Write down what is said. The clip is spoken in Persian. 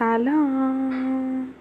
سلام.